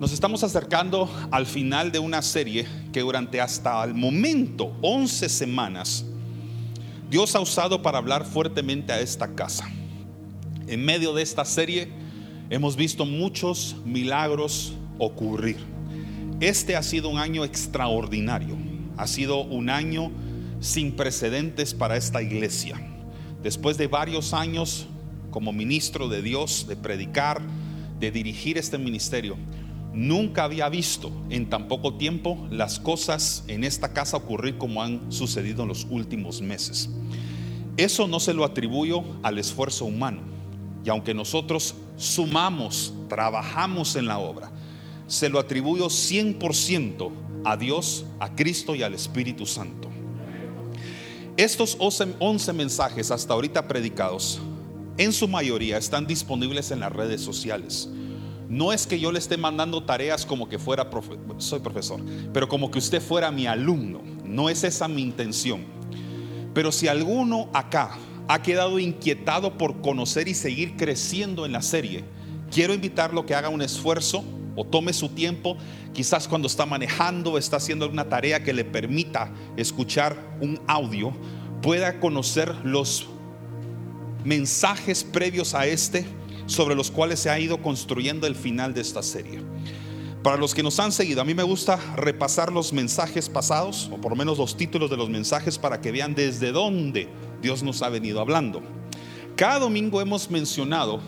Nos estamos acercando al final de una serie que durante hasta el momento, 11 semanas, Dios ha usado para hablar fuertemente a esta casa. En medio de esta serie hemos visto muchos milagros ocurrir. Este ha sido un año extraordinario, ha sido un año sin precedentes para esta iglesia. Después de varios años como ministro de Dios, de predicar, de dirigir este ministerio, nunca había visto en tan poco tiempo las cosas en esta casa ocurrir como han sucedido en los últimos meses. Eso no se lo atribuyo al esfuerzo humano. Y aunque nosotros sumamos, trabajamos en la obra, se lo atribuyo 100% a Dios, a Cristo y al Espíritu Santo. Estos 11 mensajes hasta ahorita predicados, en su mayoría están disponibles en las redes sociales. No es que yo le esté mandando tareas como que fuera, soy profesor, pero como que usted fuera mi alumno. No es esa mi intención. Pero si alguno acá ha quedado inquietado por conocer y seguir creciendo en la serie, quiero invitarlo a que haga un esfuerzo o tome su tiempo, quizás cuando está manejando, está haciendo alguna tarea que le permita escuchar un audio, pueda conocer los mensajes previos a este sobre los cuales se ha ido construyendo el final de esta serie. Para los que nos han seguido, a mí me gusta repasar los mensajes pasados, o por lo menos los títulos de los mensajes, para que vean desde dónde Dios nos ha venido hablando. Cada domingo hemos mencionado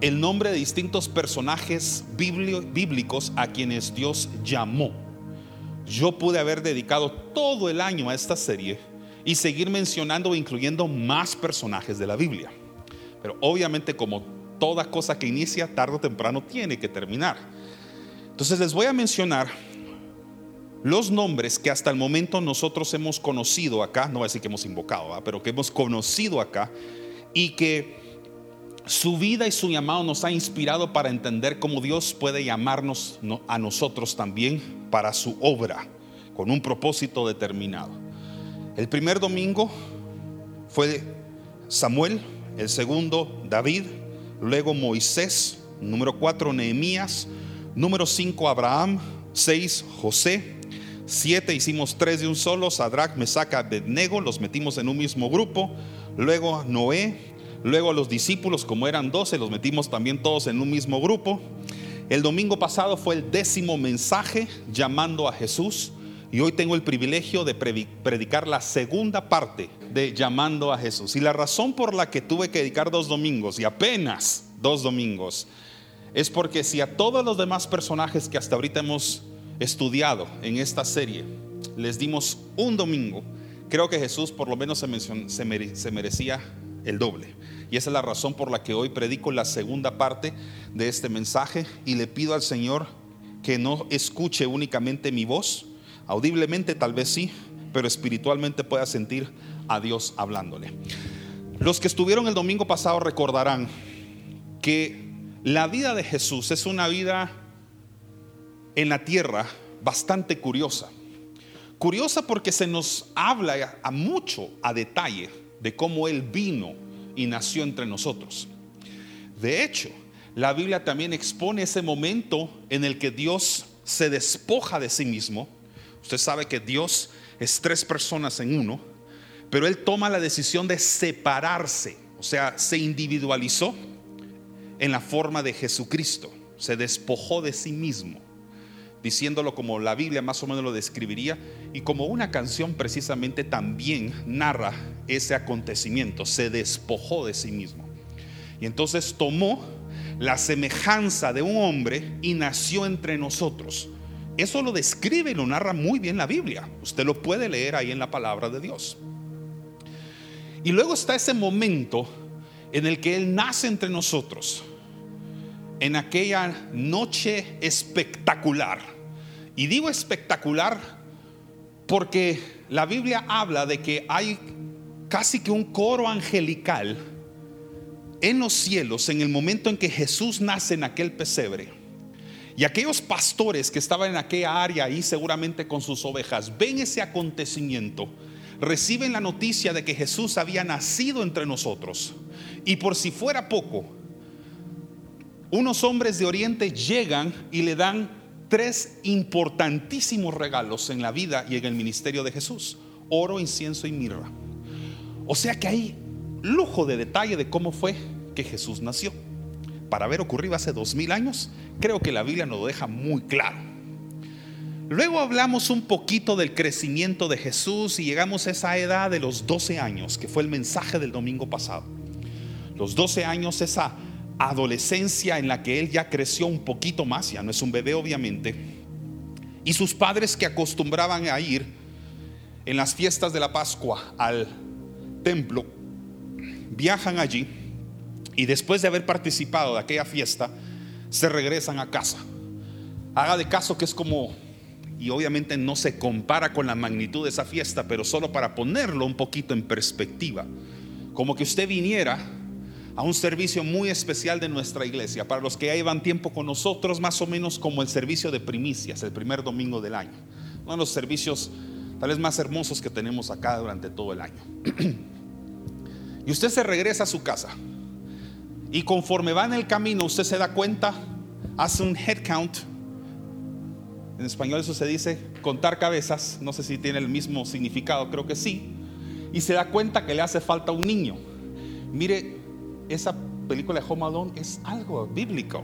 el nombre de distintos personajes bíblicos a quienes Dios llamó. Yo pude haber dedicado todo el año a esta serie y seguir mencionando e incluyendo más personajes de la Biblia. Pero obviamente como toda cosa que inicia, tarde o temprano tiene que terminar. Entonces les voy a mencionar los nombres que hasta el momento nosotros hemos conocido acá, no voy a decir que hemos invocado, pero que hemos conocido acá y que su vida y su llamado nos ha inspirado para entender cómo Dios puede llamarnos a nosotros también para su obra, con un propósito determinado. El primer domingo fue Samuel, el segundo David, luego Moisés, número cuatro Nehemías, número cinco Abraham, seis José, Siete hicimos tres de un solo, Sadrach, Mesaca, Abednego, los metimos en un mismo grupo. Luego Noé, luego los discípulos, como eran doce, los metimos también todos en un mismo grupo. El domingo pasado fue el décimo mensaje llamando a Jesús. Y hoy tengo el privilegio de predicar la segunda parte de llamando a Jesús. Y la razón por la que tuve que dedicar dos domingos, y apenas dos domingos, es porque si a todos los demás personajes que hasta ahorita hemos estudiado en esta serie, les dimos un domingo, creo que Jesús por lo menos se, merecía el doble. Y esa es la razón por la que hoy predico la segunda parte de este mensaje y le pido al Señor que no escuche únicamente mi voz, audiblemente tal vez sí, pero espiritualmente pueda sentir a Dios hablándole. Los que estuvieron el domingo pasado recordarán que la vida de Jesús es una vida en la tierra bastante curiosa. Curiosa porque se nos habla a mucho, a detalle, de cómo Él vino y nació entre nosotros. De hecho, la Biblia también expone ese momento en el que Dios se despoja de sí mismo. Usted sabe que Dios es tres personas en uno, pero Él toma la decisión de separarse, o sea, se individualizó en la forma de Jesucristo, se despojó de sí mismo diciéndolo como la Biblia más o menos lo describiría, y como una canción precisamente también narra ese acontecimiento, se despojó de sí mismo. Y entonces tomó la semejanza de un hombre y nació entre nosotros. Eso lo describe y lo narra muy bien la Biblia. Usted lo puede leer ahí en la palabra de Dios. Y luego está ese momento en el que Él nace entre nosotros, en aquella noche espectacular y digo espectacular porque la Biblia habla de que hay casi que un coro angelical en los cielos en el momento en que Jesús nace en aquel pesebre. Y aquellos pastores que estaban en aquella área ahí seguramente con sus ovejas ven ese acontecimiento, reciben la noticia de que Jesús había nacido entre nosotros. Y por si fuera poco, unos hombres de Oriente llegan y le dan tres importantísimos regalos en la vida y en el ministerio de Jesús. Oro, incienso y mirra. O sea que hay lujo de detalle de cómo fue que Jesús nació. Para haber ocurrido hace dos mil años, creo que la Biblia nos lo deja muy claro. Luego hablamos un poquito del crecimiento de Jesús y llegamos a esa edad de los 12 años, que fue el mensaje del domingo pasado. Los 12 años, esa adolescencia en la que él ya creció un poquito más, ya no es un bebé obviamente, y sus padres que acostumbraban a ir en las fiestas de la Pascua al templo, viajan allí y después de haber participado de aquella fiesta, se regresan a casa. Haga de caso que es como, y obviamente no se compara con la magnitud de esa fiesta, pero solo para ponerlo un poquito en perspectiva, como que usted viniera a un servicio muy especial de nuestra iglesia, para los que ya llevan tiempo con nosotros, más o menos como el servicio de primicias, el primer domingo del año. Uno de los servicios tal vez más hermosos que tenemos acá durante todo el año. y usted se regresa a su casa. Y conforme va en el camino, usted se da cuenta, hace un head count. En español eso se dice contar cabezas. No sé si tiene el mismo significado, creo que sí. Y se da cuenta que le hace falta un niño. Mire, esa película de Home Alone es algo bíblico.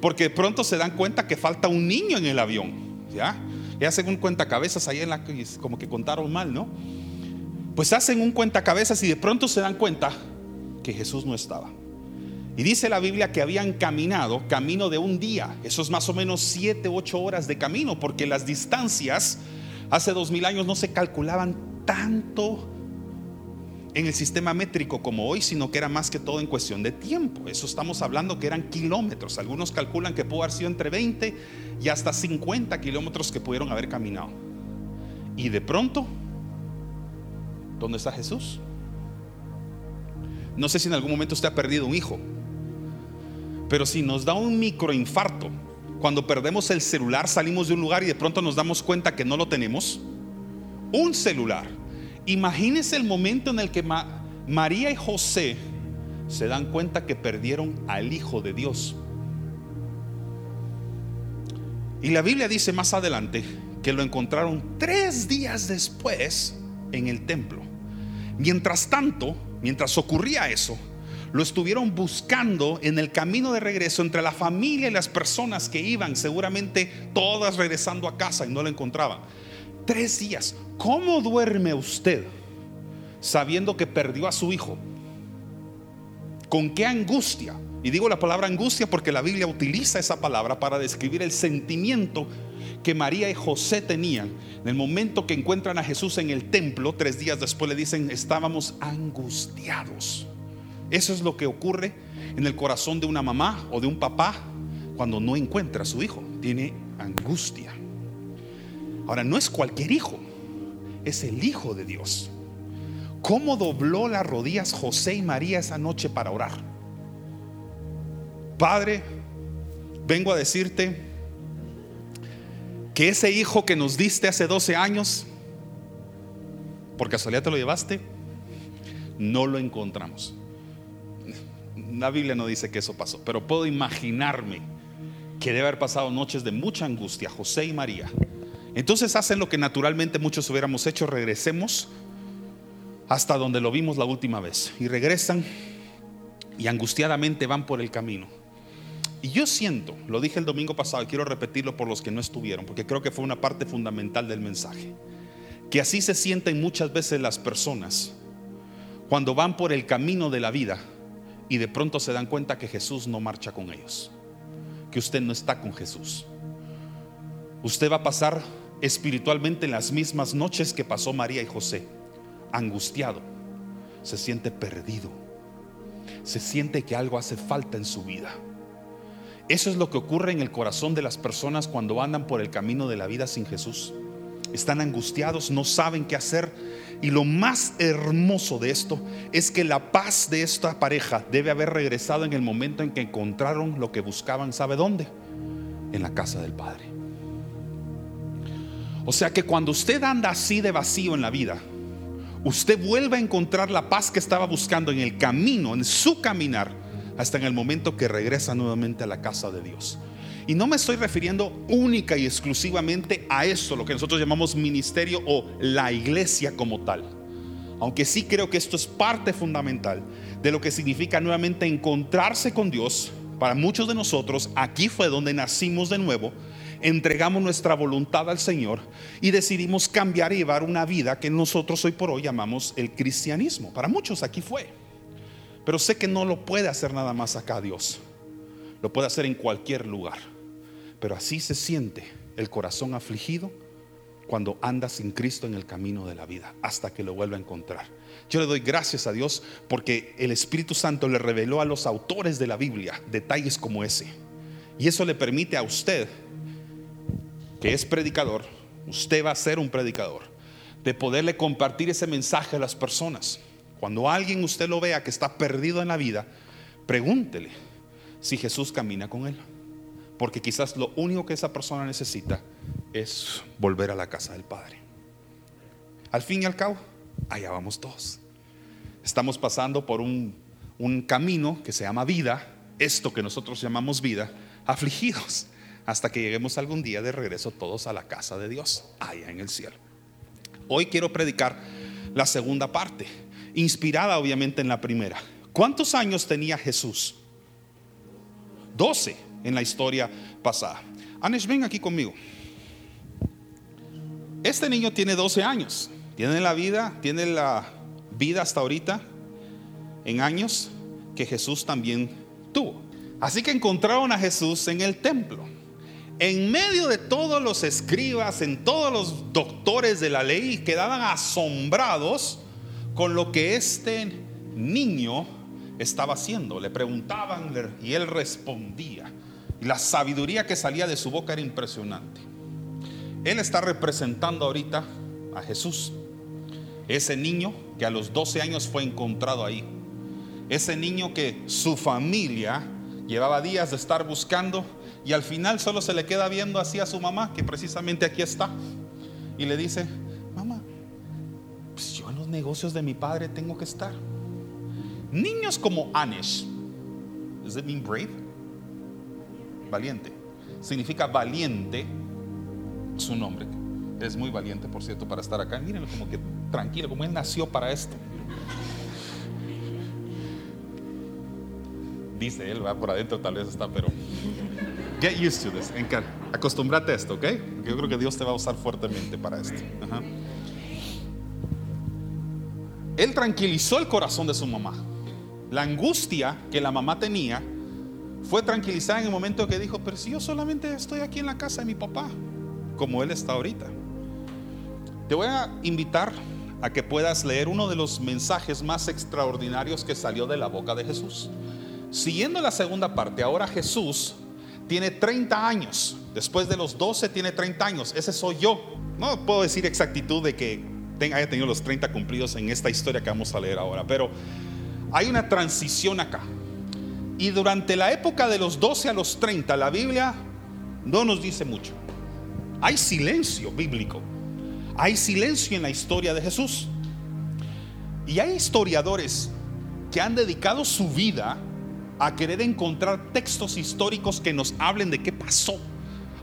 Porque pronto se dan cuenta que falta un niño en el avión. ¿Ya? Y hacen un cuentacabezas ahí en la como que contaron mal, ¿no? Pues hacen un cuentacabezas y de pronto se dan cuenta que Jesús no estaba. Y dice la Biblia que habían caminado camino de un día. Eso es más o menos siete, ocho horas de camino, porque las distancias hace dos mil años no se calculaban tanto en el sistema métrico como hoy, sino que era más que todo en cuestión de tiempo. Eso estamos hablando que eran kilómetros. Algunos calculan que pudo haber sido entre 20 y hasta 50 kilómetros que pudieron haber caminado. Y de pronto, ¿dónde está Jesús? No sé si en algún momento usted ha perdido un hijo, pero si nos da un microinfarto, cuando perdemos el celular, salimos de un lugar y de pronto nos damos cuenta que no lo tenemos, un celular Imagínense el momento en el que María y José se dan cuenta que perdieron al Hijo de Dios. Y la Biblia dice más adelante que lo encontraron tres días después en el templo. Mientras tanto, mientras ocurría eso, lo estuvieron buscando en el camino de regreso entre la familia y las personas que iban, seguramente todas regresando a casa y no lo encontraban. Tres días. ¿Cómo duerme usted sabiendo que perdió a su hijo? ¿Con qué angustia? Y digo la palabra angustia porque la Biblia utiliza esa palabra para describir el sentimiento que María y José tenían. En el momento que encuentran a Jesús en el templo, tres días después le dicen, estábamos angustiados. Eso es lo que ocurre en el corazón de una mamá o de un papá cuando no encuentra a su hijo. Tiene angustia. Ahora, no es cualquier hijo, es el Hijo de Dios. ¿Cómo dobló las rodillas José y María esa noche para orar? Padre, vengo a decirte que ese hijo que nos diste hace 12 años, por casualidad te lo llevaste, no lo encontramos. La Biblia no dice que eso pasó, pero puedo imaginarme que debe haber pasado noches de mucha angustia José y María entonces hacen lo que naturalmente muchos hubiéramos hecho, regresemos hasta donde lo vimos la última vez. Y regresan y angustiadamente van por el camino. Y yo siento, lo dije el domingo pasado y quiero repetirlo por los que no estuvieron, porque creo que fue una parte fundamental del mensaje, que así se sienten muchas veces las personas cuando van por el camino de la vida y de pronto se dan cuenta que Jesús no marcha con ellos, que usted no está con Jesús. Usted va a pasar espiritualmente en las mismas noches que pasó María y José, angustiado, se siente perdido, se siente que algo hace falta en su vida. Eso es lo que ocurre en el corazón de las personas cuando andan por el camino de la vida sin Jesús. Están angustiados, no saben qué hacer. Y lo más hermoso de esto es que la paz de esta pareja debe haber regresado en el momento en que encontraron lo que buscaban, ¿sabe dónde? En la casa del Padre. O sea que cuando usted anda así de vacío en la vida, usted vuelve a encontrar la paz que estaba buscando en el camino, en su caminar, hasta en el momento que regresa nuevamente a la casa de Dios. Y no me estoy refiriendo única y exclusivamente a eso, lo que nosotros llamamos ministerio o la iglesia como tal. Aunque sí creo que esto es parte fundamental de lo que significa nuevamente encontrarse con Dios. Para muchos de nosotros, aquí fue donde nacimos de nuevo, entregamos nuestra voluntad al Señor y decidimos cambiar y llevar una vida que nosotros hoy por hoy llamamos el cristianismo. Para muchos aquí fue. Pero sé que no lo puede hacer nada más acá Dios. Lo puede hacer en cualquier lugar. Pero así se siente el corazón afligido cuando anda sin Cristo en el camino de la vida, hasta que lo vuelva a encontrar. Yo le doy gracias a Dios porque el Espíritu Santo le reveló a los autores de la Biblia detalles como ese. Y eso le permite a usted, que es predicador, usted va a ser un predicador, de poderle compartir ese mensaje a las personas. Cuando alguien usted lo vea que está perdido en la vida, pregúntele si Jesús camina con él. Porque quizás lo único que esa persona necesita es volver a la casa del Padre. Al fin y al cabo, allá vamos todos. Estamos pasando por un, un camino que se llama vida, esto que nosotros llamamos vida, afligidos, hasta que lleguemos algún día de regreso todos a la casa de Dios, allá en el cielo. Hoy quiero predicar la segunda parte, inspirada obviamente en la primera. ¿Cuántos años tenía Jesús? Doce en la historia pasada. Anesh, ven aquí conmigo. Este niño tiene 12 años. Tiene la vida, tiene la vida hasta ahorita en años que Jesús también tuvo. Así que encontraron a Jesús en el templo. En medio de todos los escribas, en todos los doctores de la ley, quedaban asombrados con lo que este niño estaba haciendo. Le preguntaban y él respondía. Y la sabiduría que salía de su boca era impresionante. Él está representando ahorita a Jesús. Ese niño que a los 12 años fue encontrado ahí. Ese niño que su familia llevaba días de estar buscando y al final solo se le queda viendo así a su mamá, que precisamente aquí está. Y le dice, mamá, pues yo en los negocios de mi padre tengo que estar. Niños como Anish, ¿does it mean brave? valiente. Significa valiente su nombre. Es muy valiente, por cierto, para estar acá. Mírenlo como que tranquilo, como él nació para esto. Dice él, va por adentro tal vez está, pero get used to this. Acostúmbrate a esto, ¿ok? Yo creo que Dios te va a usar fuertemente para esto. Él tranquilizó el corazón de su mamá. La angustia que la mamá tenía fue tranquilizada en el momento que dijo, pero si yo solamente estoy aquí en la casa de mi papá, como él está ahorita. Te voy a invitar a que puedas leer uno de los mensajes más extraordinarios que salió de la boca de Jesús. Siguiendo la segunda parte, ahora Jesús tiene 30 años. Después de los 12 tiene 30 años. Ese soy yo. No puedo decir exactitud de que haya tenido los 30 cumplidos en esta historia que vamos a leer ahora, pero hay una transición acá. Y durante la época de los 12 a los 30, la Biblia no nos dice mucho. Hay silencio bíblico. Hay silencio en la historia de Jesús. Y hay historiadores que han dedicado su vida a querer encontrar textos históricos que nos hablen de qué pasó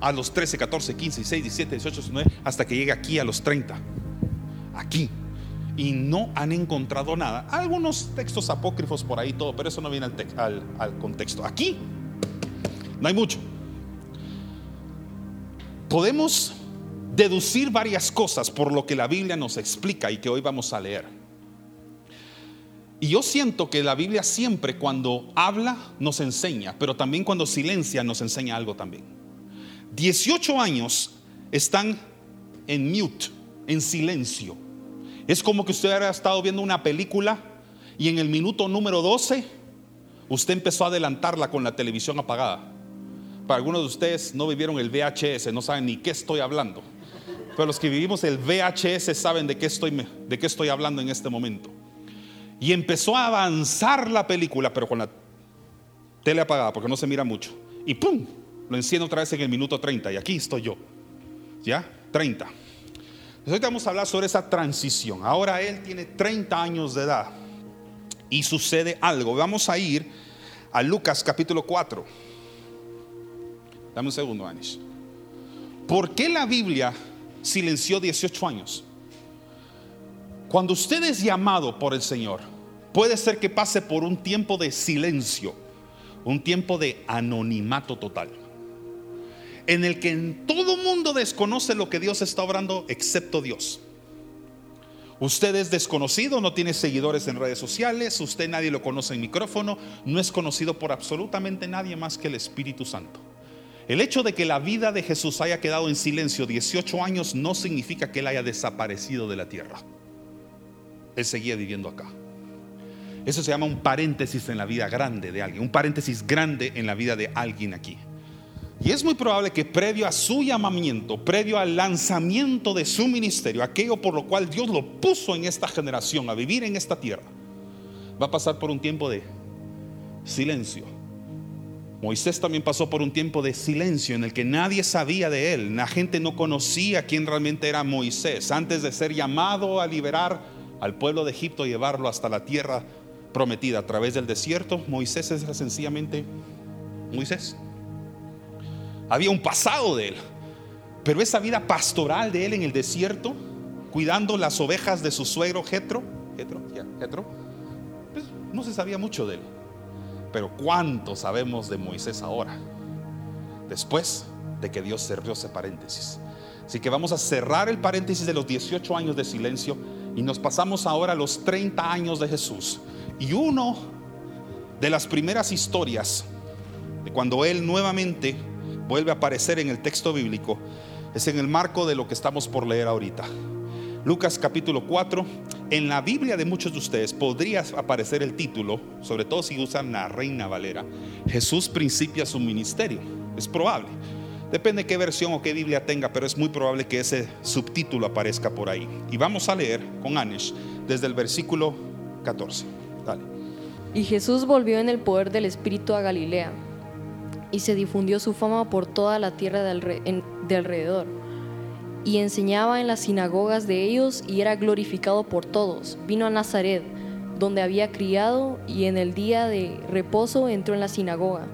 a los 13, 14, 15, 16, 17, 18, 19, hasta que llegue aquí a los 30. Aquí y no han encontrado nada. Algunos textos apócrifos por ahí, todo, pero eso no viene al, al, contexto. Aquí no hay mucho. Podemos deducir varias cosas por lo que la Biblia nos explica y que hoy vamos a leer. Y yo siento que la Biblia siempre cuando habla nos enseña, pero también cuando silencia nos enseña algo también. 18 años están en mute, en silencio es como que usted hubiera estado viendo una película y en el minuto número 12 usted empezó a adelantarla con la televisión apagada. Para algunos de ustedes no vivieron el VHS, no saben ni qué estoy hablando. Pero los que vivimos el VHS saben de qué estoy, de qué estoy hablando en este momento. Y empezó a avanzar la película, pero con la tele apagada, porque no se mira mucho. Y ¡pum! Lo enciendo otra vez en el minuto 30 y aquí estoy yo. ¿Ya? 30. Hoy vamos a hablar sobre esa transición. Ahora él tiene 30 años de edad y sucede algo. Vamos a ir a Lucas capítulo 4. Dame un segundo, Anish. ¿Por qué la Biblia silenció 18 años? Cuando usted es llamado por el Señor, puede ser que pase por un tiempo de silencio, un tiempo de anonimato total, en el que en todo mundo desconoce lo que Dios está obrando excepto Dios. Usted es desconocido, no tiene seguidores en redes sociales, usted nadie lo conoce en micrófono, no es conocido por absolutamente nadie más que el Espíritu Santo. El hecho de que la vida de Jesús haya quedado en silencio 18 años no significa que él haya desaparecido de la tierra. Él seguía viviendo acá. Eso se llama un paréntesis en la vida grande de alguien, un paréntesis grande en la vida de alguien aquí. Y es muy probable que previo a su llamamiento, previo al lanzamiento de su ministerio, aquello por lo cual Dios lo puso en esta generación a vivir en esta tierra, va a pasar por un tiempo de silencio. Moisés también pasó por un tiempo de silencio en el que nadie sabía de él, la gente no conocía quién realmente era Moisés. Antes de ser llamado a liberar al pueblo de Egipto y llevarlo hasta la tierra prometida a través del desierto, Moisés era sencillamente Moisés. Había un pasado de él. Pero esa vida pastoral de él en el desierto, cuidando las ovejas de su suegro Jetro, Jetro, Jetro, pues no se sabía mucho de él. Pero ¿cuánto sabemos de Moisés ahora? Después de que Dios cerró ese paréntesis. Así que vamos a cerrar el paréntesis de los 18 años de silencio y nos pasamos ahora a los 30 años de Jesús. Y uno de las primeras historias de cuando Él nuevamente vuelve a aparecer en el texto bíblico es en el marco de lo que estamos por leer ahorita. Lucas capítulo 4. En la Biblia de muchos de ustedes podría aparecer el título, sobre todo si usan la Reina Valera, Jesús principia su ministerio. Es probable. Depende qué versión o qué Biblia tenga, pero es muy probable que ese subtítulo aparezca por ahí. Y vamos a leer con Anish desde el versículo 14. Dale. Y Jesús volvió en el poder del Espíritu a Galilea y se difundió su fama por toda la tierra de alrededor. Y enseñaba en las sinagogas de ellos y era glorificado por todos. Vino a Nazaret, donde había criado, y en el día de reposo entró en la sinagoga,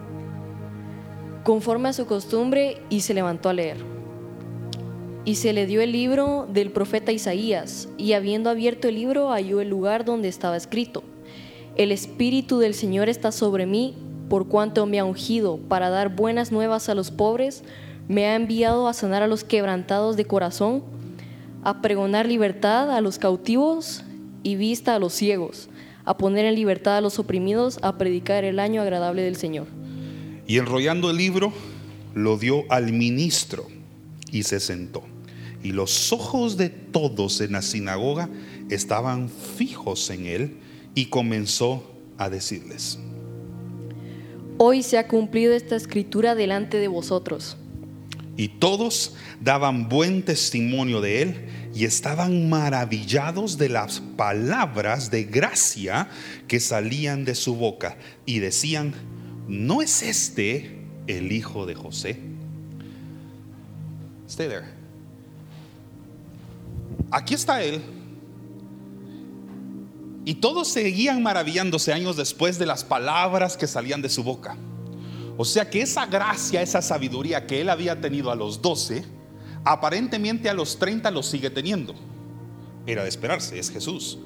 conforme a su costumbre, y se levantó a leer. Y se le dio el libro del profeta Isaías, y habiendo abierto el libro halló el lugar donde estaba escrito, El Espíritu del Señor está sobre mí por cuanto me ha ungido para dar buenas nuevas a los pobres, me ha enviado a sanar a los quebrantados de corazón, a pregonar libertad a los cautivos y vista a los ciegos, a poner en libertad a los oprimidos, a predicar el año agradable del Señor. Y enrollando el libro, lo dio al ministro y se sentó. Y los ojos de todos en la sinagoga estaban fijos en él y comenzó a decirles, Hoy se ha cumplido esta escritura delante de vosotros. Y todos daban buen testimonio de él y estaban maravillados de las palabras de gracia que salían de su boca y decían, ¿no es este el hijo de José? Stay there. Aquí está él y todos seguían maravillándose años después de las palabras que salían de su boca. O sea que esa gracia, esa sabiduría que él había tenido a los 12, aparentemente a los 30 lo sigue teniendo. Era de esperarse, es Jesús.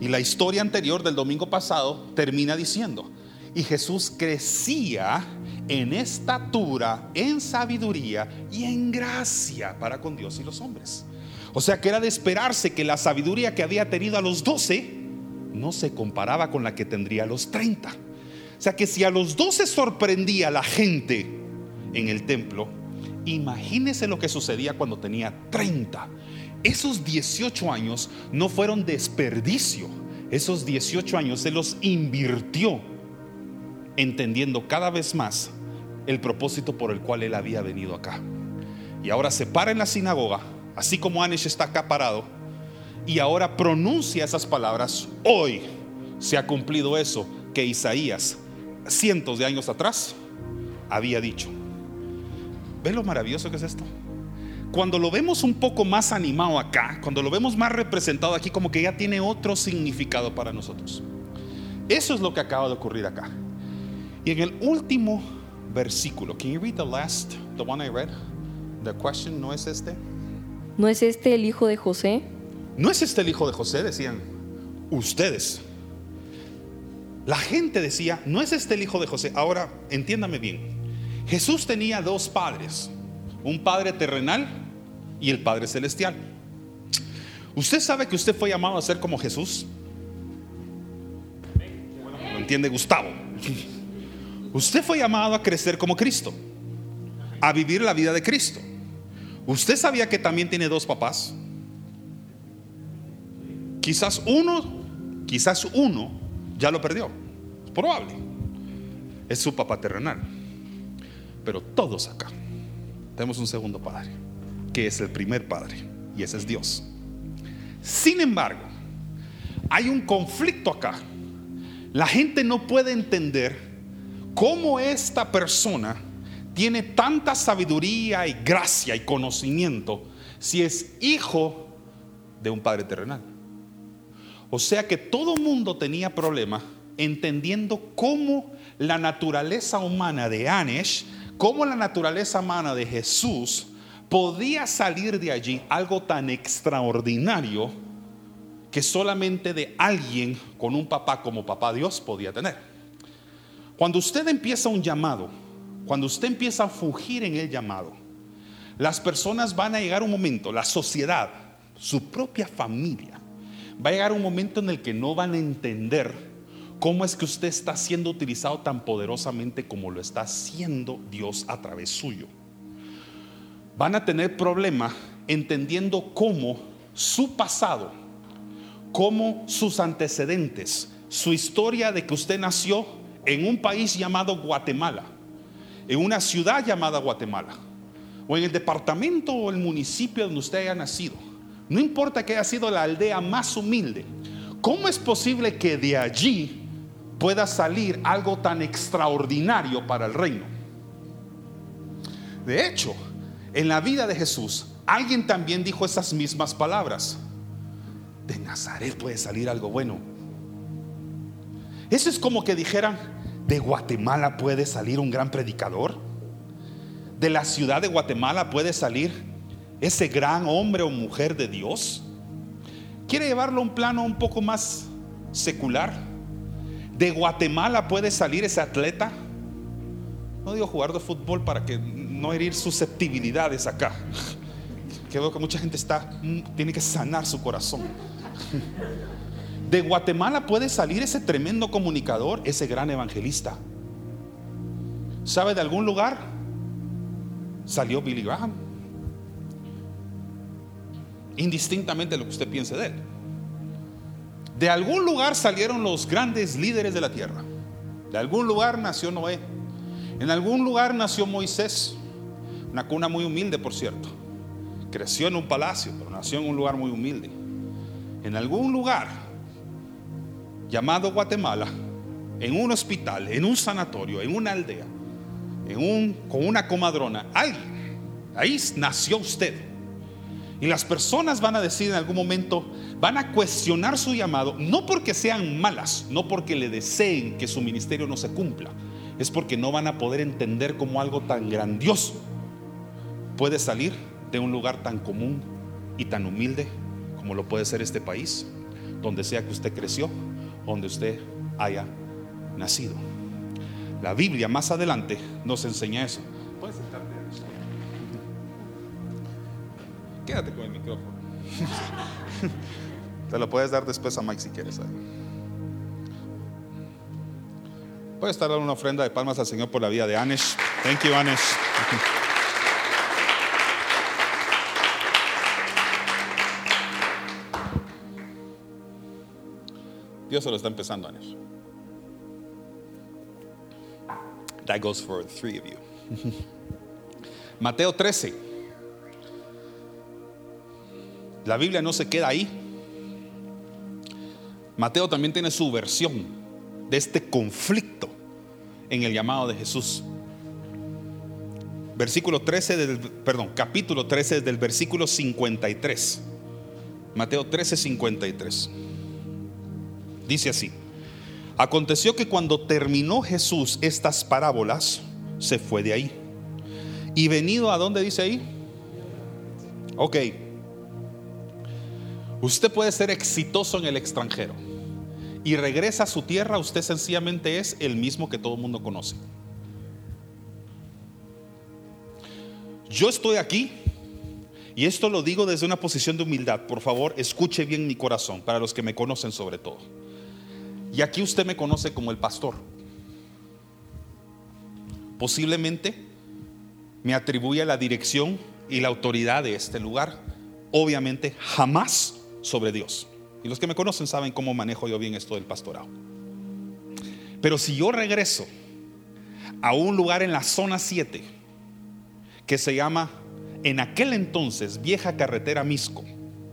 Y la historia anterior del domingo pasado termina diciendo, y Jesús crecía en estatura, en sabiduría y en gracia para con Dios y los hombres. O sea que era de esperarse que la sabiduría que había tenido a los 12 no se comparaba con la que tendría a los 30. O sea que si a los 12 sorprendía la gente en el templo, imagínese lo que sucedía cuando tenía 30. Esos 18 años no fueron desperdicio. Esos 18 años se los invirtió entendiendo cada vez más el propósito por el cual él había venido acá. Y ahora se para en la sinagoga, así como Anish está acá parado y ahora pronuncia esas palabras. Hoy se ha cumplido eso que Isaías, cientos de años atrás, había dicho. ¿Ven lo maravilloso que es esto? Cuando lo vemos un poco más animado acá, cuando lo vemos más representado aquí, como que ya tiene otro significado para nosotros. Eso es lo que acaba de ocurrir acá. Y en el último versículo, can you read the last, the one I read? The question no es este. ¿No es este el hijo de José? No es este el hijo de José, decían ustedes. La gente decía, no es este el hijo de José. Ahora, entiéndame bien. Jesús tenía dos padres, un padre terrenal y el padre celestial. ¿Usted sabe que usted fue llamado a ser como Jesús? ¿Lo entiende Gustavo? Usted fue llamado a crecer como Cristo, a vivir la vida de Cristo. ¿Usted sabía que también tiene dos papás? Quizás uno, quizás uno ya lo perdió. Es probable. Es su papá terrenal. Pero todos acá tenemos un segundo padre, que es el primer padre, y ese es Dios. Sin embargo, hay un conflicto acá. La gente no puede entender cómo esta persona tiene tanta sabiduría y gracia y conocimiento si es hijo de un padre terrenal. O sea que todo mundo tenía problema entendiendo cómo la naturaleza humana de Anesh, cómo la naturaleza humana de Jesús podía salir de allí algo tan extraordinario que solamente de alguien con un papá como papá Dios podía tener. Cuando usted empieza un llamado, cuando usted empieza a fugir en el llamado, las personas van a llegar un momento, la sociedad, su propia familia, va a llegar un momento en el que no van a entender cómo es que usted está siendo utilizado tan poderosamente como lo está haciendo Dios a través suyo. Van a tener problema entendiendo cómo su pasado, cómo sus antecedentes, su historia de que usted nació en un país llamado Guatemala, en una ciudad llamada Guatemala, o en el departamento o el municipio donde usted haya nacido no importa que haya sido la aldea más humilde, ¿cómo es posible que de allí pueda salir algo tan extraordinario para el reino? De hecho, en la vida de Jesús, alguien también dijo esas mismas palabras. De Nazaret puede salir algo bueno. Eso es como que dijeran, de Guatemala puede salir un gran predicador. De la ciudad de Guatemala puede salir ese gran hombre o mujer de Dios, quiere llevarlo a un plano un poco más secular. De Guatemala puede salir ese atleta. No digo jugar de fútbol para que no herir susceptibilidades acá. Que veo que mucha gente está mm, tiene que sanar su corazón. De Guatemala puede salir ese tremendo comunicador, ese gran evangelista. ¿Sabe de algún lugar? Salió Billy Graham indistintamente lo que usted piense de él. De algún lugar salieron los grandes líderes de la tierra. De algún lugar nació Noé. En algún lugar nació Moisés. Una cuna muy humilde, por cierto. Creció en un palacio, pero nació en un lugar muy humilde. En algún lugar llamado Guatemala, en un hospital, en un sanatorio, en una aldea, con una comadrona, alguien, ahí nació usted. Y las personas van a decir en algún momento, van a cuestionar su llamado, no porque sean malas, no porque le deseen que su ministerio no se cumpla, es porque no van a poder entender cómo algo tan grandioso puede salir de un lugar tan común y tan humilde como lo puede ser este país, donde sea que usted creció, donde usted haya nacido. La Biblia más adelante nos enseña eso. Quédate con el micrófono. Te lo puedes dar después a Mike si quieres. Puedes estar dando una ofrenda de palmas al Señor por la vida de Anesh. Thank you, Anesh. Dios se lo está empezando, Anesh. That goes for three of you. Mateo 13. La Biblia no se queda ahí. Mateo también tiene su versión de este conflicto en el llamado de Jesús. Versículo 13 del, perdón, capítulo 13 del versículo 53. Mateo 13, 53. Dice así. Aconteció que cuando terminó Jesús estas parábolas, se fue de ahí. Y venido a dónde dice ahí? Ok. Usted puede ser exitoso en el extranjero y regresa a su tierra, usted sencillamente es el mismo que todo el mundo conoce. Yo estoy aquí y esto lo digo desde una posición de humildad. Por favor, escuche bien mi corazón, para los que me conocen sobre todo. Y aquí usted me conoce como el pastor. Posiblemente me atribuye la dirección y la autoridad de este lugar. Obviamente jamás sobre Dios. Y los que me conocen saben cómo manejo yo bien esto del pastorado. Pero si yo regreso a un lugar en la zona 7 que se llama en aquel entonces vieja carretera Misco,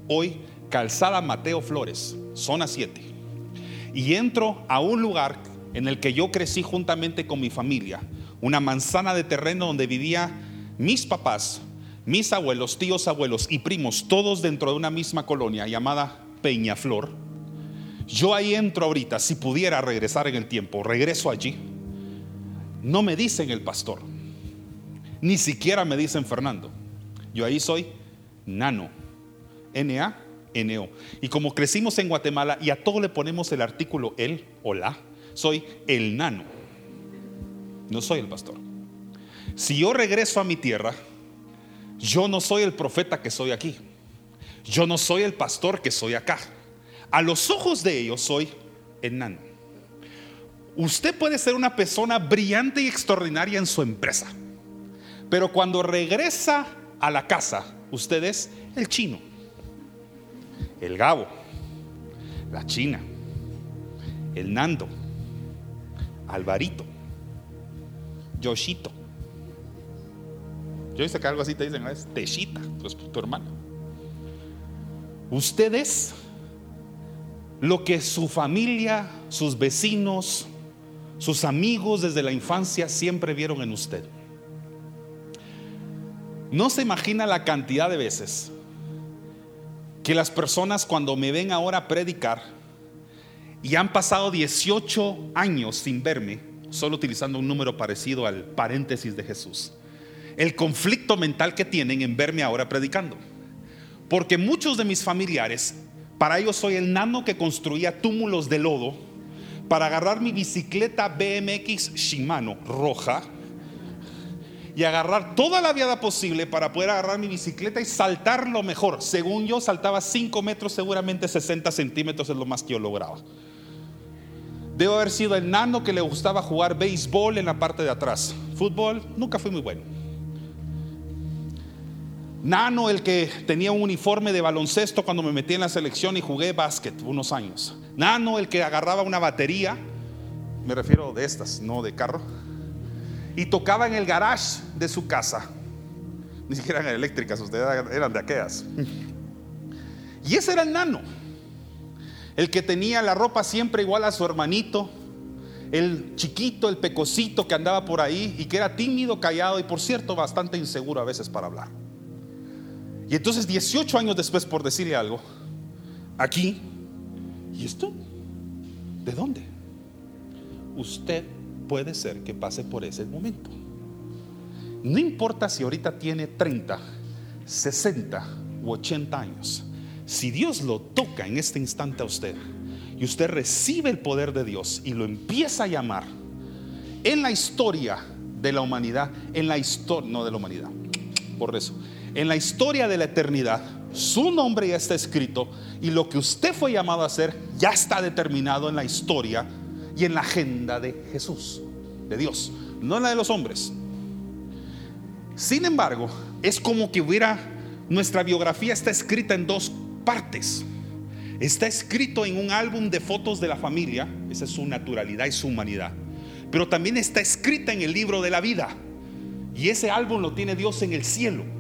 hoy calzada Mateo Flores, zona 7, y entro a un lugar en el que yo crecí juntamente con mi familia, una manzana de terreno donde vivía mis papás, mis abuelos, tíos abuelos y primos, todos dentro de una misma colonia llamada Peñaflor. Yo ahí entro ahorita, si pudiera regresar en el tiempo, regreso allí. No me dicen el pastor, ni siquiera me dicen Fernando. Yo ahí soy nano, N-A-N-O. Y como crecimos en Guatemala y a todo le ponemos el artículo el o la, soy el nano. No soy el pastor. Si yo regreso a mi tierra, yo no soy el profeta que soy aquí. Yo no soy el pastor que soy acá. A los ojos de ellos soy enano. Usted puede ser una persona brillante y extraordinaria en su empresa, pero cuando regresa a la casa, usted es el chino, el gabo, la china, el nando, Alvarito, Yoshito. Yo hice que algo así te dicen, es Techita, tu, tu hermano. Ustedes, lo que su familia, sus vecinos, sus amigos desde la infancia siempre vieron en usted. No se imagina la cantidad de veces que las personas cuando me ven ahora predicar y han pasado 18 años sin verme, solo utilizando un número parecido al paréntesis de Jesús, el conflicto mental que tienen en verme ahora predicando. Porque muchos de mis familiares, para ellos soy el nano que construía túmulos de lodo para agarrar mi bicicleta BMX Shimano roja y agarrar toda la viada posible para poder agarrar mi bicicleta y saltar lo mejor. Según yo, saltaba 5 metros, seguramente 60 centímetros es lo más que yo lograba. Debo haber sido el nano que le gustaba jugar béisbol en la parte de atrás. Fútbol, nunca fui muy bueno. Nano, el que tenía un uniforme de baloncesto cuando me metí en la selección y jugué básquet unos años. Nano, el que agarraba una batería, me refiero de estas, no de carro, y tocaba en el garage de su casa. Ni siquiera eran eléctricas, ustedes eran de aquellas. Y ese era el nano, el que tenía la ropa siempre igual a su hermanito, el chiquito, el pecosito que andaba por ahí y que era tímido, callado y por cierto bastante inseguro a veces para hablar. Y entonces 18 años después, por decirle algo, aquí, ¿y esto? ¿De dónde? Usted puede ser que pase por ese momento. No importa si ahorita tiene 30, 60 u 80 años. Si Dios lo toca en este instante a usted y usted recibe el poder de Dios y lo empieza a llamar en la historia de la humanidad, en la historia, no de la humanidad, por eso, en la historia de la eternidad, su nombre ya está escrito y lo que usted fue llamado a hacer ya está determinado en la historia y en la agenda de Jesús, de Dios, no en la de los hombres. Sin embargo, es como que hubiera, nuestra biografía está escrita en dos partes. Está escrito en un álbum de fotos de la familia, esa es su naturalidad y su humanidad, pero también está escrita en el libro de la vida. Y ese álbum lo tiene Dios en el cielo.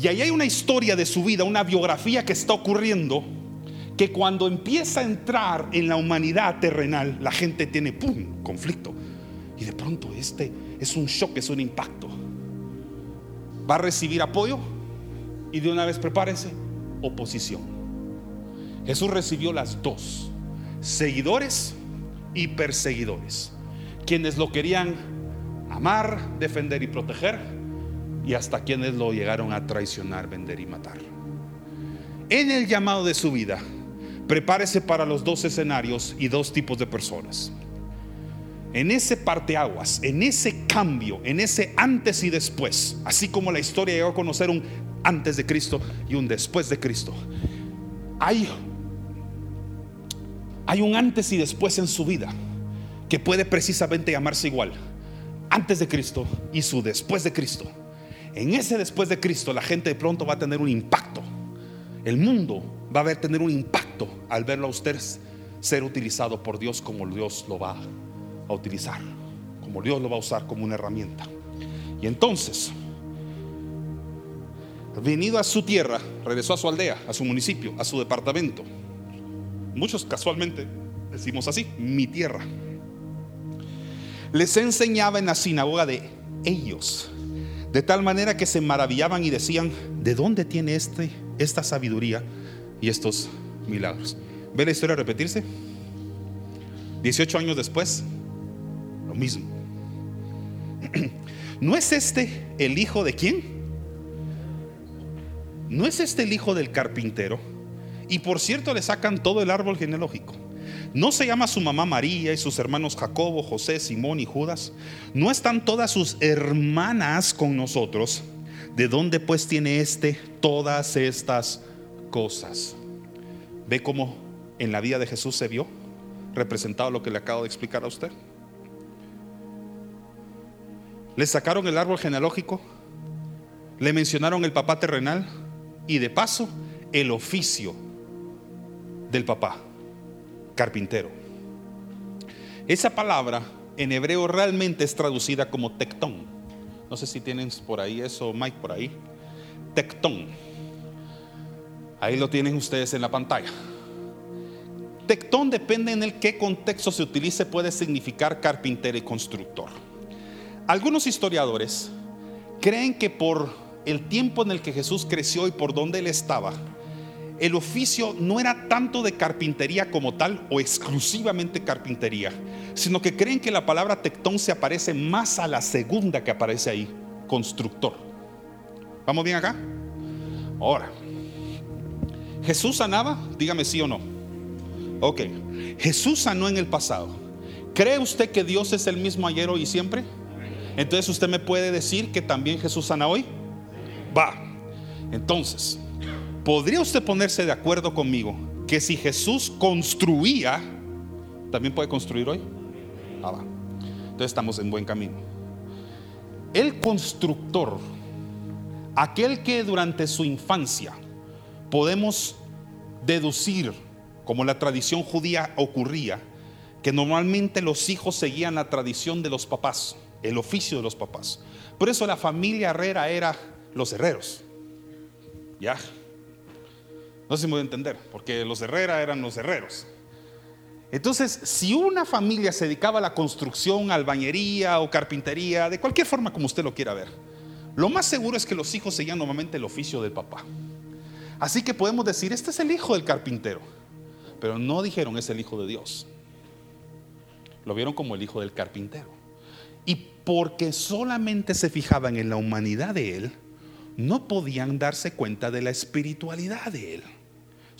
Y ahí hay una historia de su vida, una biografía que está ocurriendo, que cuando empieza a entrar en la humanidad terrenal, la gente tiene, ¡pum!, conflicto. Y de pronto este es un shock, es un impacto. Va a recibir apoyo y de una vez prepárese, oposición. Jesús recibió las dos, seguidores y perseguidores, quienes lo querían amar, defender y proteger, y hasta quienes lo llegaron a traicionar, vender y matar. En el llamado de su vida, prepárese para los dos escenarios y dos tipos de personas. En ese parteaguas, en ese cambio, en ese antes y después, así como la historia llegó a conocer un antes de Cristo y un después de Cristo, hay, hay un antes y después en su vida que puede precisamente llamarse igual, antes de Cristo y su después de Cristo. En ese después de Cristo la gente de pronto va a tener un impacto. El mundo va a tener un impacto al verlo a usted ser utilizado por Dios como Dios lo va a utilizar, como Dios lo va a usar como una herramienta. Y entonces, venido a su tierra, regresó a su aldea, a su municipio, a su departamento. Muchos casualmente decimos así, mi tierra. Les enseñaba en la sinagoga de ellos, de tal manera que se maravillaban y decían, ¿de dónde tiene este, esta sabiduría y estos milagros? ¿Ve la historia repetirse? 18 años después, lo mismo. ¿No es este el hijo de quién? ¿No es este el hijo del carpintero? Y por cierto le sacan todo el árbol genealógico. ¿No se llama su mamá María y sus hermanos Jacobo, José, Simón y Judas? ¿No están todas sus hermanas con nosotros? ¿De dónde pues tiene este todas estas cosas? ¿Ve cómo en la vida de Jesús se vio representado lo que le acabo de explicar a usted? Le sacaron el árbol genealógico, le mencionaron el papá terrenal y de paso el oficio del papá, carpintero. Esa palabra en hebreo realmente es traducida como tectón. No sé si tienen por ahí eso, Mike, por ahí. Tectón. Ahí lo tienen ustedes en la pantalla. Tectón depende en el qué contexto se utilice, puede significar carpintero y constructor. Algunos historiadores creen que por el tiempo en el que Jesús creció y por donde él estaba, el oficio no era tanto de carpintería como tal o exclusivamente carpintería, sino que creen que la palabra tectón se aparece más a la segunda que aparece ahí, constructor. ¿Vamos bien acá? Ahora, ¿Jesús sanaba? Dígame sí o no. Ok, Jesús sanó en el pasado. ¿Cree usted que Dios es el mismo ayer, hoy y siempre? Entonces usted me puede decir que también Jesús sana hoy. Va. Entonces, ¿podría usted ponerse de acuerdo conmigo que si Jesús construía, también puede construir hoy? Ah. Entonces estamos en buen camino. El constructor, aquel que durante su infancia podemos deducir, como la tradición judía ocurría, que normalmente los hijos seguían la tradición de los papás, el oficio de los papás. Por eso la familia herrera era los herreros. ¿Ya? No sé si me voy a entender, porque los Herrera eran los herreros. Entonces, si una familia se dedicaba a la construcción, albañería o carpintería, de cualquier forma como usted lo quiera ver, lo más seguro es que los hijos seguían normalmente el oficio del papá. Así que podemos decir, este es el hijo del carpintero, pero no dijeron es el hijo de Dios. Lo vieron como el hijo del carpintero. Y porque solamente se fijaban en la humanidad de él, no podían darse cuenta de la espiritualidad de él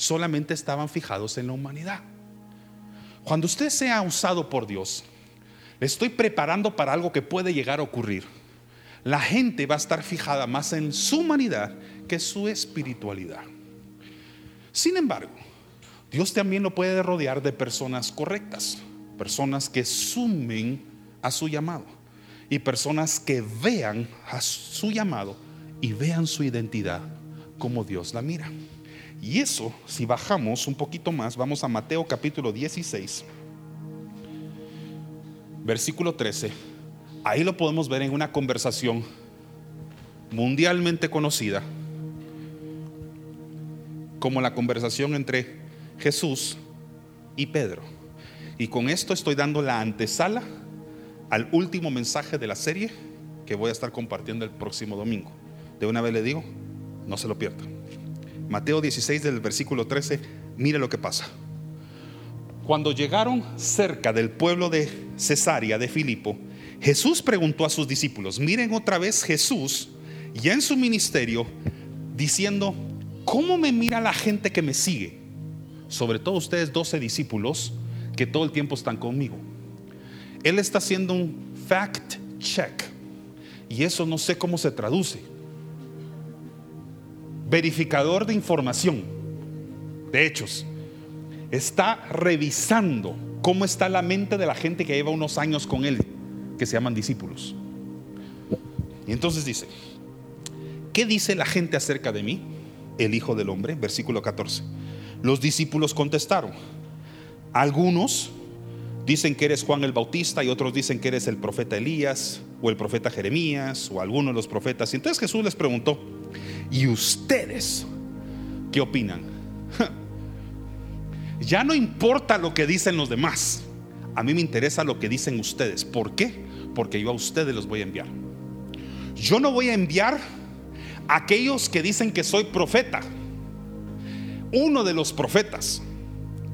solamente estaban fijados en la humanidad. Cuando usted sea usado por Dios, le estoy preparando para algo que puede llegar a ocurrir. La gente va a estar fijada más en su humanidad que su espiritualidad. Sin embargo, Dios también lo puede rodear de personas correctas, personas que sumen a su llamado y personas que vean a su llamado y vean su identidad como Dios la mira. Y eso, si bajamos un poquito más, vamos a Mateo capítulo 16, versículo 13. Ahí lo podemos ver en una conversación mundialmente conocida como la conversación entre Jesús y Pedro. Y con esto estoy dando la antesala al último mensaje de la serie que voy a estar compartiendo el próximo domingo. De una vez le digo, no se lo pierdan. Mateo 16 del versículo 13, mire lo que pasa. Cuando llegaron cerca del pueblo de Cesarea de Filipo, Jesús preguntó a sus discípulos, miren otra vez Jesús, ya en su ministerio, diciendo, ¿cómo me mira la gente que me sigue? Sobre todo ustedes 12 discípulos que todo el tiempo están conmigo. Él está haciendo un fact check y eso no sé cómo se traduce. Verificador de información, de hechos. Está revisando cómo está la mente de la gente que lleva unos años con él, que se llaman discípulos. Y entonces dice, ¿qué dice la gente acerca de mí? El Hijo del Hombre, versículo 14. Los discípulos contestaron, algunos dicen que eres Juan el Bautista y otros dicen que eres el profeta Elías o el profeta Jeremías o alguno de los profetas. Y entonces Jesús les preguntó, ¿y ustedes qué opinan? Ya no importa lo que dicen los demás. A mí me interesa lo que dicen ustedes. ¿Por qué? Porque yo a ustedes los voy a enviar. Yo no voy a enviar a aquellos que dicen que soy profeta. Uno de los profetas.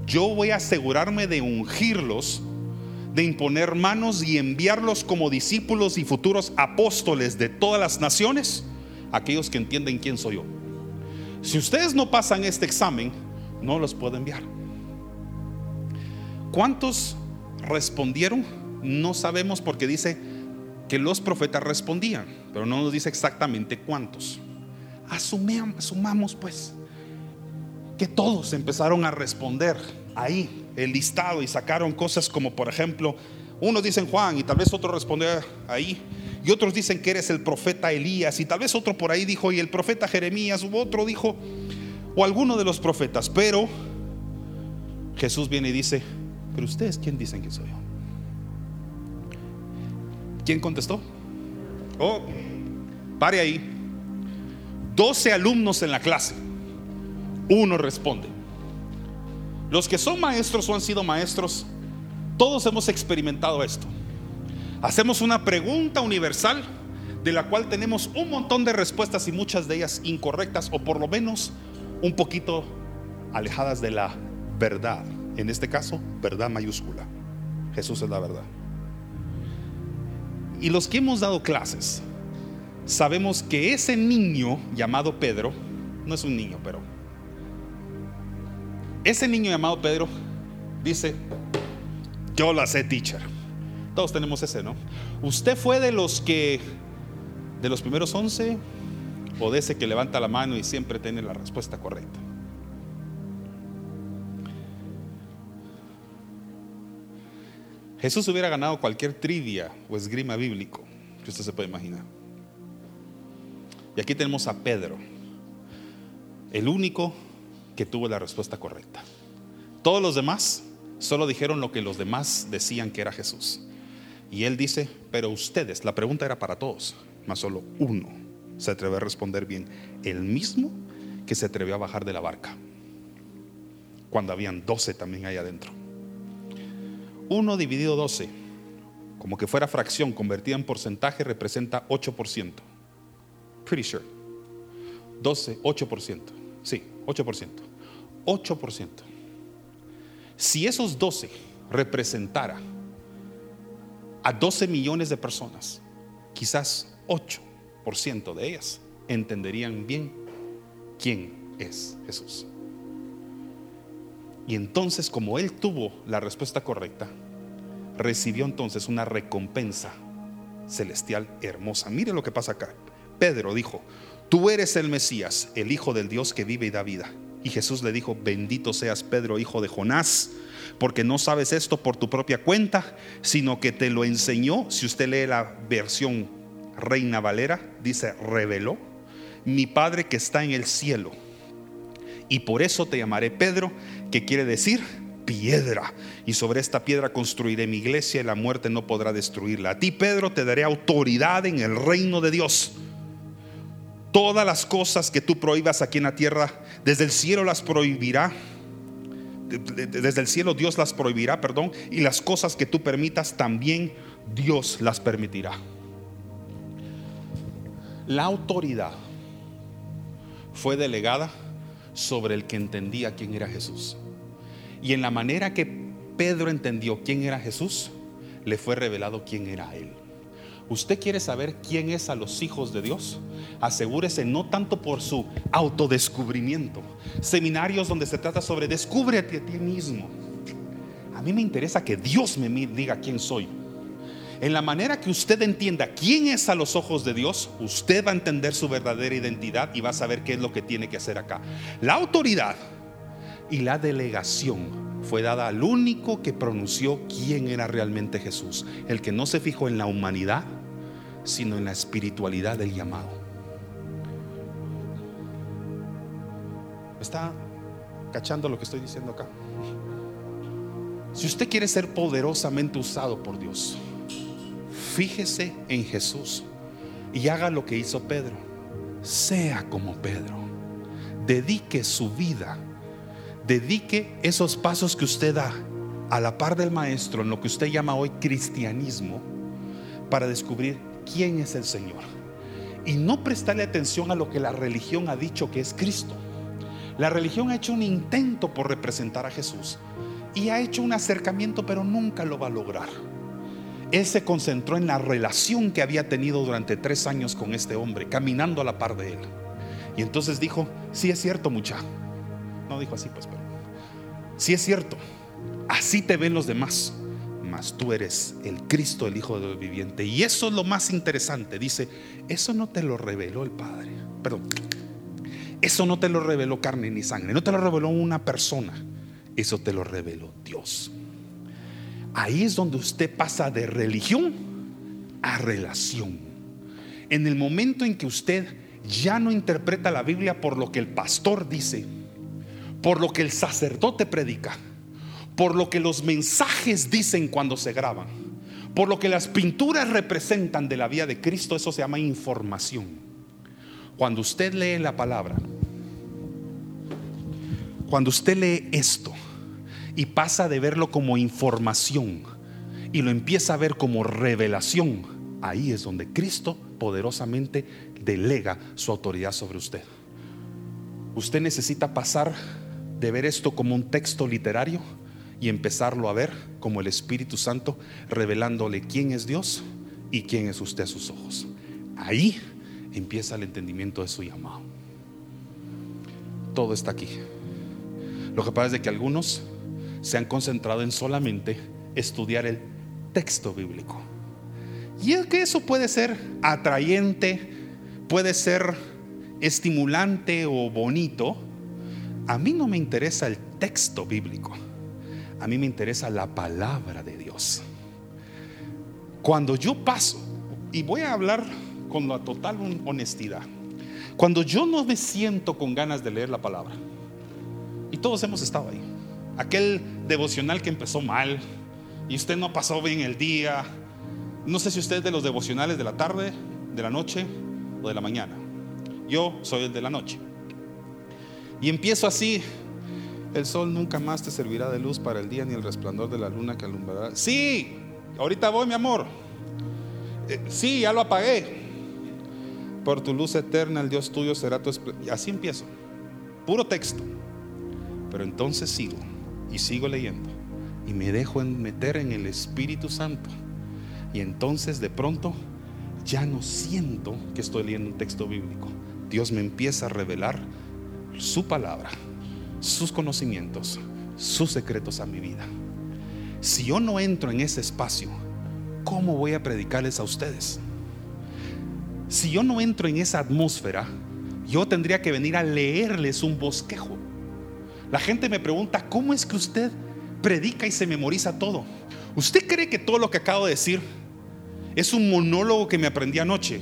Yo voy a asegurarme de ungirlos, de imponer manos y enviarlos como discípulos y futuros apóstoles de todas las naciones, aquellos que entienden quién soy yo. Si ustedes no pasan este examen, no los puedo enviar. ¿Cuántos respondieron? No sabemos porque dice que los profetas respondían, pero no nos dice exactamente cuántos. asumamos pues que todos empezaron a responder ahí el listado y sacaron cosas como por ejemplo, unos dicen Juan y tal vez otro respondió ahí, y otros dicen que eres el profeta Elías y tal vez otro por ahí dijo y el profeta Jeremías, u otro dijo, o alguno de los profetas, pero Jesús viene y dice, pero ustedes, ¿quién dicen que soy yo? ¿Quién contestó? Oh, pare ahí. 12 alumnos en la clase. Uno responde. Los que son maestros o han sido maestros, todos hemos experimentado esto. Hacemos una pregunta universal de la cual tenemos un montón de respuestas y muchas de ellas incorrectas o por lo menos un poquito alejadas de la verdad. En este caso, verdad mayúscula. Jesús es la verdad. Y los que hemos dado clases, sabemos que ese niño llamado Pedro, no es un niño, pero ese niño llamado Pedro dice, yo la sé, teacher. Todos tenemos ese, ¿no? Usted fue de los que, de los primeros once, o de ese que levanta la mano y siempre tiene la respuesta correcta. Jesús hubiera ganado cualquier trivia o esgrima bíblico que usted se puede imaginar. Y aquí tenemos a Pedro, el único que tuvo la respuesta correcta. Todos los demás solo dijeron lo que los demás decían que era Jesús. Y él dice, pero ustedes, la pregunta era para todos, más solo uno se atrevió a responder bien, el mismo que se atrevió a bajar de la barca, cuando habían doce también ahí adentro. 1 dividido 12, como que fuera fracción convertida en porcentaje, representa 8%. Pretty sure. 12, 8%. Sí, 8%. 8%. Si esos 12 representara a 12 millones de personas, quizás 8% de ellas entenderían bien quién es Jesús. Y entonces, como él tuvo la respuesta correcta, recibió entonces una recompensa celestial hermosa. Mire lo que pasa acá. Pedro dijo, tú eres el Mesías, el Hijo del Dios que vive y da vida. Y Jesús le dijo, bendito seas Pedro, hijo de Jonás, porque no sabes esto por tu propia cuenta, sino que te lo enseñó. Si usted lee la versión Reina Valera, dice, reveló mi Padre que está en el cielo. Y por eso te llamaré Pedro, que quiere decir piedra. Y sobre esta piedra construiré mi iglesia y la muerte no podrá destruirla. A ti, Pedro, te daré autoridad en el reino de Dios. Todas las cosas que tú prohíbas aquí en la tierra, desde el cielo las prohibirá. Desde el cielo Dios las prohibirá, perdón. Y las cosas que tú permitas también Dios las permitirá. La autoridad fue delegada sobre el que entendía quién era Jesús. Y en la manera que Pedro entendió quién era Jesús, le fue revelado quién era Él. ¿Usted quiere saber quién es a los hijos de Dios? Asegúrese no tanto por su autodescubrimiento. Seminarios donde se trata sobre descúbrete a ti mismo. A mí me interesa que Dios me diga quién soy. En la manera que usted entienda quién es a los ojos de Dios, usted va a entender su verdadera identidad y va a saber qué es lo que tiene que hacer acá. La autoridad y la delegación fue dada al único que pronunció quién era realmente Jesús, el que no se fijó en la humanidad, sino en la espiritualidad del llamado. ¿Está cachando lo que estoy diciendo acá? Si usted quiere ser poderosamente usado por Dios, fíjese en Jesús y haga lo que hizo Pedro. Sea como Pedro. Dedique su vida. Dedique esos pasos que usted da a la par del maestro en lo que usted llama hoy cristianismo para descubrir quién es el Señor. Y no prestarle atención a lo que la religión ha dicho que es Cristo. La religión ha hecho un intento por representar a Jesús y ha hecho un acercamiento, pero nunca lo va a lograr él se concentró en la relación que había tenido durante tres años con este hombre, caminando a la par de él. Y entonces dijo, sí es cierto mucha. No dijo así, pues, pero sí es cierto. Así te ven los demás, tú eres el Cristo, el Hijo del viviente. Y eso es lo más interesante. Dice, eso no te lo reveló el Padre. Perdón. Eso no te lo reveló carne ni sangre. No te lo reveló una persona. Eso te lo reveló Dios. Ahí es donde usted pasa de religión a relación. En el momento en que usted ya no interpreta la Biblia por lo que el pastor dice, por lo que el sacerdote predica, por lo que los mensajes dicen cuando se graban, por lo que las pinturas representan de la vida de Cristo, eso se llama información. Cuando usted lee la palabra, cuando usted lee esto, y pasa de verlo como información y lo empieza a ver como revelación, ahí es donde Cristo poderosamente delega su autoridad sobre usted. Usted necesita pasar de ver esto como un texto literario y empezarlo a ver como el Espíritu Santo revelándole quién es Dios y quién es usted a sus ojos. Ahí empieza el entendimiento de su llamado. Todo está aquí. Lo que pasa es que algunos se han concentrado en solamente estudiar el texto bíblico. Y es que eso puede ser atrayente, puede ser estimulante o bonito. A mí no me interesa el texto bíblico. A mí me interesa la palabra de Dios. Cuando yo paso, y voy a hablar con la total honestidad, cuando yo no me siento con ganas de leer la palabra, y todos hemos estado ahí, aquel devocional que empezó mal y usted no pasó bien el día. No sé si usted es de los devocionales de la tarde, de la noche o de la mañana. Yo soy el de la noche. Y empiezo así. El sol nunca más te servirá de luz para el día ni el resplandor de la luna que alumbrará. Sí, ahorita voy, mi amor. Eh, sí, ya lo apagué. Por tu luz eterna, el Dios tuyo será tu así empiezo. Puro texto. Pero entonces sigo y sigo leyendo y me dejo meter en el Espíritu Santo. Y entonces de pronto ya no siento que estoy leyendo un texto bíblico. Dios me empieza a revelar su palabra, sus conocimientos, sus secretos a mi vida. Si yo no entro en ese espacio, ¿cómo voy a predicarles a ustedes? Si yo no entro en esa atmósfera, yo tendría que venir a leerles un bosquejo la gente me pregunta, ¿cómo es que usted predica y se memoriza todo? ¿Usted cree que todo lo que acabo de decir es un monólogo que me aprendí anoche?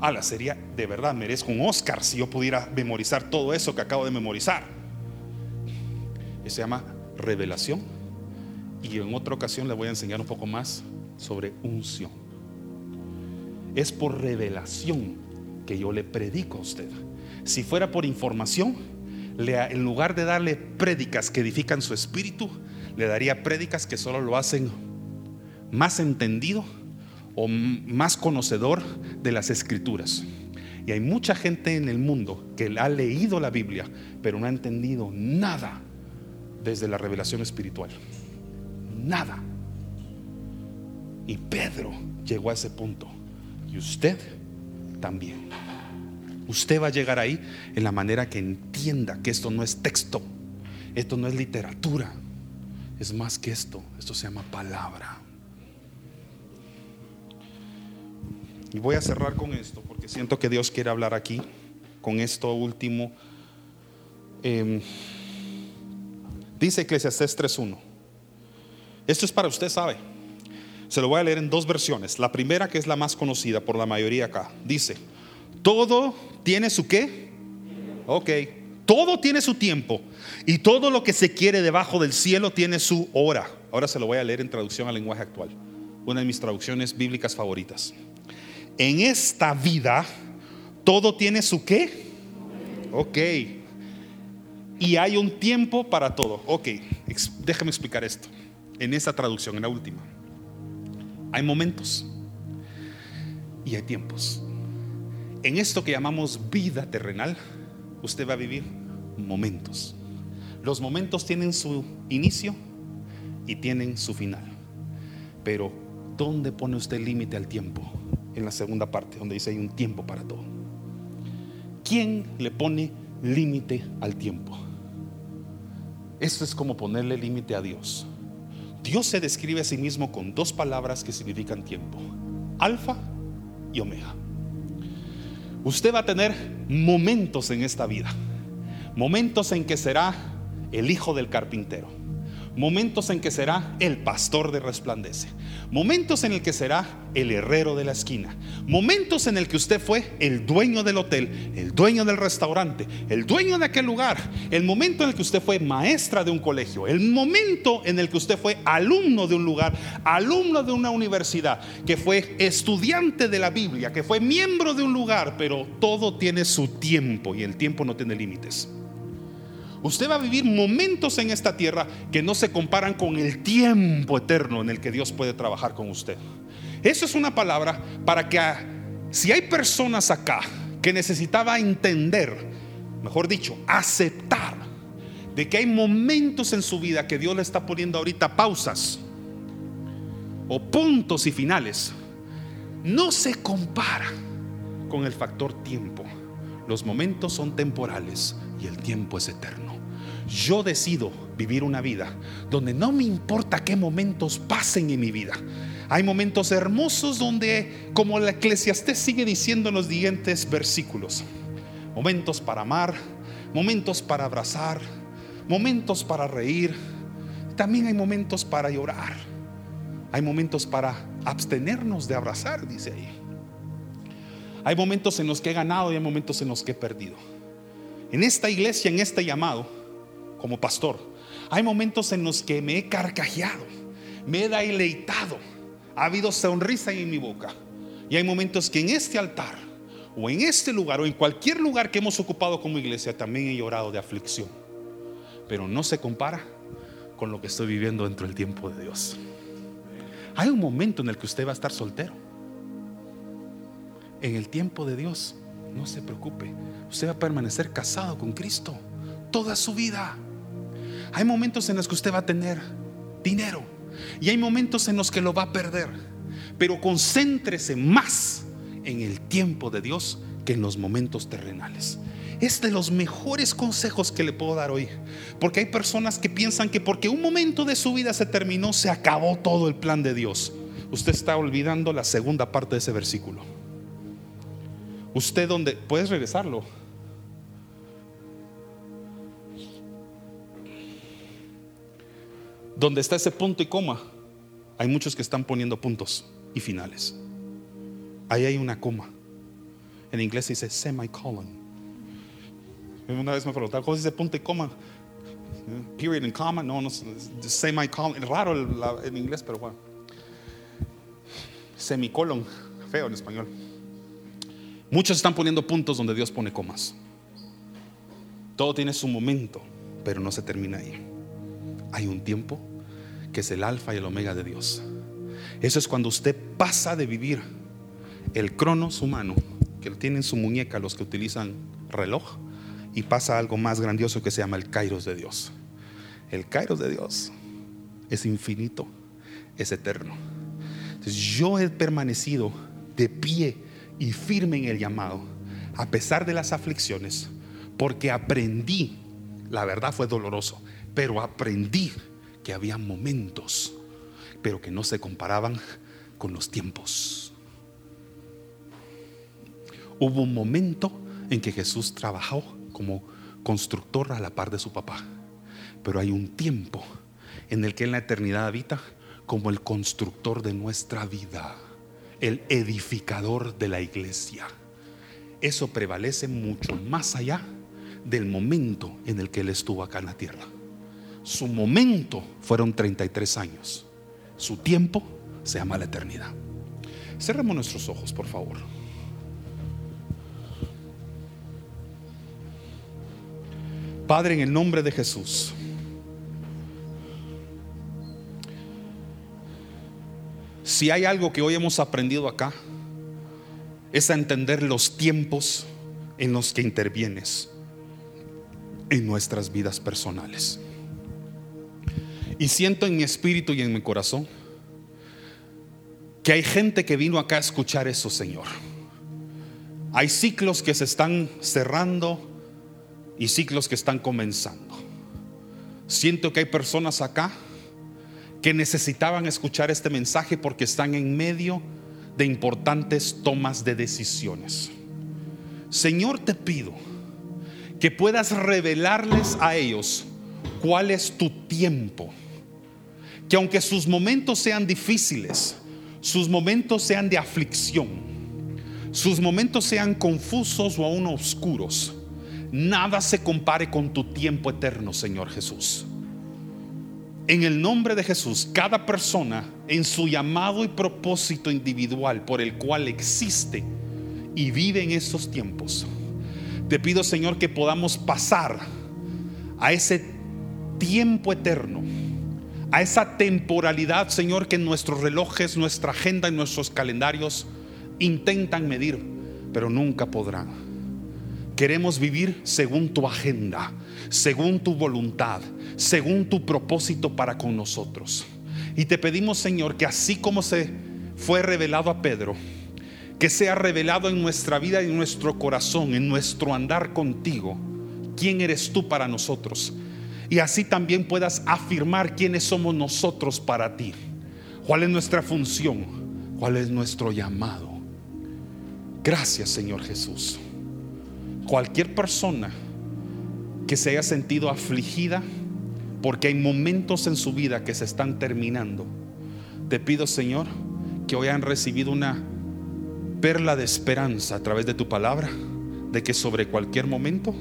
la sería de verdad, merezco un Oscar si yo pudiera memorizar todo eso que acabo de memorizar. Se llama revelación. Y en otra ocasión le voy a enseñar un poco más sobre unción. Es por revelación que yo le predico a usted. Si fuera por información, en lugar de darle prédicas que edifican su espíritu, le daría prédicas que solo lo hacen más entendido o más conocedor de las escrituras. Y hay mucha gente en el mundo que ha leído la Biblia, pero no ha entendido nada desde la revelación espiritual. nada. Y Pedro llegó a ese punto. Y usted también. Usted va a llegar ahí en la manera que entienda que esto no es texto, esto no es literatura, es más que esto, esto se llama palabra. Y voy a cerrar con esto porque siento que Dios quiere hablar aquí, con esto último. Eh, dice Eclesiastés 3.1. Esto es para usted, sabe. Se lo voy a leer en dos versiones. La primera, que es la más conocida por la mayoría acá, dice, todo tiene su qué? Ok, todo tiene su tiempo y todo lo que se quiere debajo del cielo tiene su hora. Ahora se lo voy a leer en traducción al lenguaje actual, una de mis traducciones bíblicas favoritas en esta vida todo tiene su qué. Ok. Y hay un tiempo para todo. Ok, déjame explicar esto. En esta traducción, en la última. Hay momentos y hay tiempos. En esto que llamamos vida terrenal, usted va a vivir momentos. Los momentos tienen su inicio y tienen su final. Pero, ¿dónde pone usted límite al tiempo? en la segunda parte, donde dice hay un tiempo para todo. ¿Quién le pone límite al tiempo? Esto es como ponerle límite a Dios. Dios se describe a sí mismo con dos palabras que significan tiempo, alfa y omega. Usted va a tener momentos en esta vida, momentos en que será el hijo del carpintero momentos en que será el pastor de resplandece, momentos en el que será el herrero de la esquina, momentos en el que usted fue el dueño del hotel, el dueño del restaurante, el dueño de aquel lugar, el momento en el que usted fue maestra de un colegio, el momento en el que usted fue alumno de un lugar, alumno de una universidad, que fue estudiante de la Biblia, que fue miembro de un lugar, pero todo tiene su tiempo y el tiempo no tiene límites. Usted va a vivir momentos en esta tierra que no se comparan con el tiempo eterno en el que Dios puede trabajar con usted. Eso es una palabra para que si hay personas acá que necesitaba entender, mejor dicho, aceptar de que hay momentos en su vida que Dios le está poniendo ahorita pausas o puntos y finales, no se compara con el factor tiempo. Los momentos son temporales y el tiempo es eterno yo decido vivir una vida donde no me importa qué momentos pasen en mi vida. Hay momentos hermosos donde, como la eclesiastés sigue diciendo en los siguientes versículos, momentos para amar, momentos para abrazar, momentos para reír, también hay momentos para llorar, hay momentos para abstenernos de abrazar, dice ahí. Hay momentos en los que he ganado y hay momentos en los que he perdido. En esta iglesia, en este llamado, como pastor. Hay momentos en los que me he carcajeado, me he deleitado, ha habido sonrisa en mi boca. Y hay momentos que en este altar, o en este lugar, o en cualquier lugar que hemos ocupado como iglesia, también he llorado de aflicción. Pero no se compara con lo que estoy viviendo dentro del tiempo de Dios. Hay un momento en el que usted va a estar soltero. En el tiempo de Dios, no se preocupe, usted va a permanecer casado con Cristo toda su vida. Hay momentos en los que usted va a tener dinero y hay momentos en los que lo va a perder. Pero concéntrese más en el tiempo de Dios que en los momentos terrenales. Es de los mejores consejos que le puedo dar hoy. Porque hay personas que piensan que porque un momento de su vida se terminó, se acabó todo el plan de Dios. Usted está olvidando la segunda parte de ese versículo. Usted donde, puedes regresarlo. Donde está ese punto y coma, hay muchos que están poniendo puntos y finales. Ahí hay una coma. En inglés se dice semicolon. Una vez me preguntaron, ¿cómo se dice punto y coma? Period and comma, no, no, semicolon. Raro en inglés, pero bueno. Semicolon, feo en español. Muchos están poniendo puntos donde Dios pone comas. Todo tiene su momento, pero no se termina ahí. Hay un tiempo que es el alfa y el omega de Dios. Eso es cuando usted pasa de vivir el cronos humano, que tiene en su muñeca los que utilizan reloj, y pasa a algo más grandioso que se llama el kairos de Dios. El kairos de Dios es infinito, es eterno. Entonces yo he permanecido de pie y firme en el llamado, a pesar de las aflicciones, porque aprendí, la verdad fue doloroso, pero aprendí que había momentos, pero que no se comparaban con los tiempos. Hubo un momento en que Jesús trabajó como constructor a la par de su papá, pero hay un tiempo en el que en la eternidad habita como el constructor de nuestra vida, el edificador de la iglesia. Eso prevalece mucho más allá del momento en el que él estuvo acá en la tierra. Su momento fueron 33 años. Su tiempo se llama la eternidad. Cerremos nuestros ojos, por favor. Padre, en el nombre de Jesús. Si hay algo que hoy hemos aprendido acá, es a entender los tiempos en los que intervienes en nuestras vidas personales. Y siento en mi espíritu y en mi corazón que hay gente que vino acá a escuchar eso, Señor. Hay ciclos que se están cerrando y ciclos que están comenzando. Siento que hay personas acá que necesitaban escuchar este mensaje porque están en medio de importantes tomas de decisiones. Señor, te pido que puedas revelarles a ellos cuál es tu tiempo que aunque sus momentos sean difíciles, sus momentos sean de aflicción, sus momentos sean confusos o aún oscuros, nada se compare con tu tiempo eterno, Señor Jesús. En el nombre de Jesús, cada persona en su llamado y propósito individual por el cual existe y vive en estos tiempos, te pido, Señor, que podamos pasar a ese tiempo eterno a esa temporalidad, Señor, que nuestros relojes, nuestra agenda y nuestros calendarios intentan medir, pero nunca podrán. Queremos vivir según tu agenda, según tu voluntad, según tu propósito para con nosotros. Y te pedimos, Señor, que así como se fue revelado a Pedro, que sea revelado en nuestra vida y en nuestro corazón, en nuestro andar contigo, quién eres tú para nosotros y así también puedas afirmar quiénes somos nosotros para ti. ¿Cuál es nuestra función? ¿Cuál es nuestro llamado? Gracias Señor Jesús. Cualquier persona que se haya sentido afligida porque hay momentos en su vida que se están terminando, te pido Señor que hoy han recibido una perla de esperanza a través de tu palabra, de que sobre cualquier momento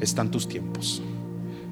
están tus tiempos.